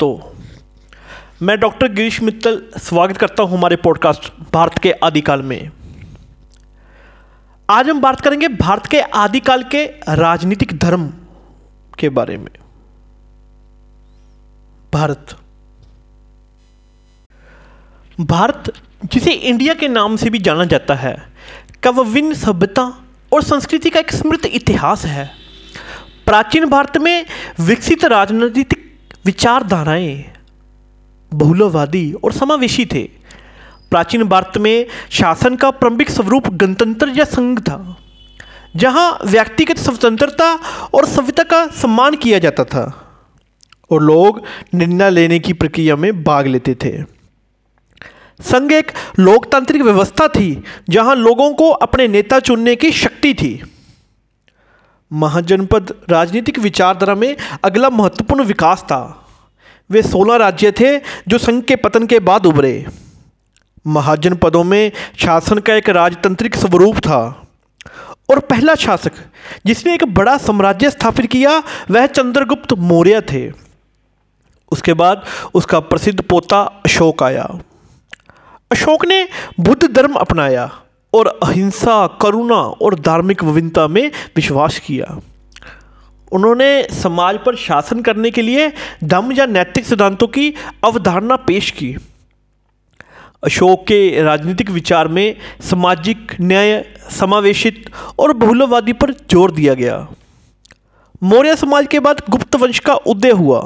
तो मैं डॉक्टर गिरीश मित्तल स्वागत करता हूँ हमारे पॉडकास्ट भारत के आदिकाल में। आज हम बात करेंगे भारत के आदिकाल के राजनीतिक धर्म के बारे में। भारत। भारत, जिसे इंडिया के नाम से भी जाना जाता है, का विभिन्न सभ्यता और संस्कृति का एक समृद्ध इतिहास है। प्राचीन भारत में विकसित राजनीतिक विचारधाराएँ बहुलवादी और समावेशी थे। प्राचीन भारत में शासन का प्रारंभिक स्वरूप गणतंत्र या संघ था, जहाँ व्यक्तिगत स्वतंत्रता और सभ्यता का सम्मान किया जाता था और लोग निर्णय लेने की प्रक्रिया में भाग लेते थे। संघ एक लोकतांत्रिक व्यवस्था थी, जहाँ लोगों को अपने नेता चुनने की शक्ति थी। महाजनपद राजनीतिक विचारधारा में अगला महत्वपूर्ण विकास था। वे सोलह राज्य थे जो संघ के पतन के बाद उभरे। महाजनपदों में शासन का एक राजतंत्रिक स्वरूप था और पहला शासक जिसने एक बड़ा साम्राज्य स्थापित किया, वह चंद्रगुप्त मौर्य थे। उसके बाद उसका प्रसिद्ध पोता अशोक आया। अशोक ने बुद्ध धर्म अपनाया। और अहिंसा, करुणा और धार्मिक विभिन्नता में विश्वास किया। उन्होंने समाज पर शासन करने के लिए धम्म या नैतिक सिद्धांतों की अवधारणा पेश की। अशोक के राजनीतिक विचार में सामाजिक न्याय, समावेशित और बहुलवादी पर ज़ोर दिया गया। मौर्य समाज के बाद गुप्त वंश का उदय हुआ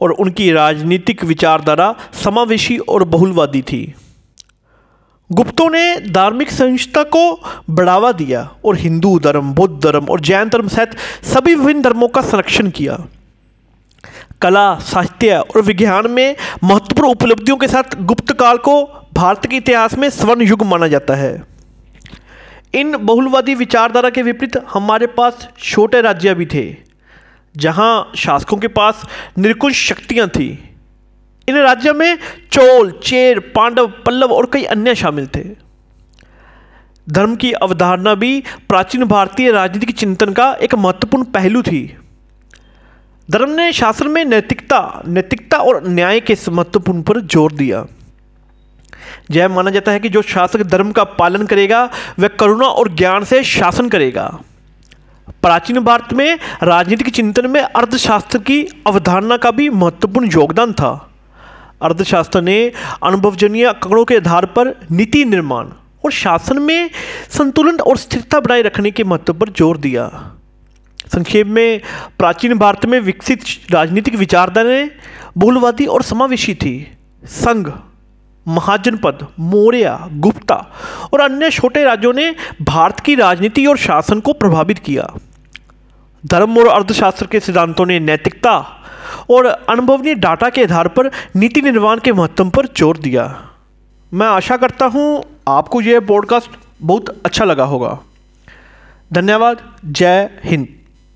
और उनकी राजनीतिक विचारधारा समावेशी और बहुलवादी थी। गुप्तों ने धार्मिक सहिष्णुता को बढ़ावा दिया और हिंदू धर्म, बौद्ध धर्म और जैन धर्म सहित सभी विभिन्न धर्मों का संरक्षण किया। कला, साहित्य और विज्ञान में महत्वपूर्ण उपलब्धियों के साथ गुप्त काल को भारत के इतिहास में स्वर्ण युग माना जाता है। इन बहुलवादी विचारधारा के विपरीत हमारे पास छोटे राज्य भी थे, जहाँ शासकों के पास निर्कुश शक्तियाँ थीं। इन राज्यों में चोल, चेर, पांडव, पल्लव और कई अन्य शामिल थे। धर्म की अवधारणा भी प्राचीन भारतीय राजनीतिक चिंतन का एक महत्वपूर्ण पहलू थी। धर्म ने शासन में नैतिकता नैतिकता और न्याय के महत्वपूर्ण पर ज़ोर दिया। यह माना जाता है कि जो शासक धर्म का पालन करेगा, वह करुणा और ज्ञान से शासन करेगा। प्राचीन भारत में राजनीतिक चिंतन में अर्थशास्त्र की अवधारणा का भी महत्वपूर्ण योगदान था। अर्थशास्त्र ने अनुभवजन्य कड़ों के आधार पर नीति निर्माण और शासन में संतुलन और स्थिरता बनाए रखने के महत्व पर ज़ोर दिया। संक्षेप में, प्राचीन भारत में विकसित राजनीतिक विचारधाराएँ बहुलवादी और समावेशी थी। संघ, महाजनपद, मौर्य, गुप्ता और अन्य छोटे राज्यों ने भारत की राजनीति और शासन को प्रभावित किया। धर्म और अर्थशास्त्र के सिद्धांतों ने नैतिकता और अनुभवनीय डाटा के आधार पर नीति निर्माण के महत्व पर ज़ोर दिया। मैं आशा करता हूँ आपको यह पॉडकास्ट बहुत अच्छा लगा होगा। धन्यवाद। जय हिंद।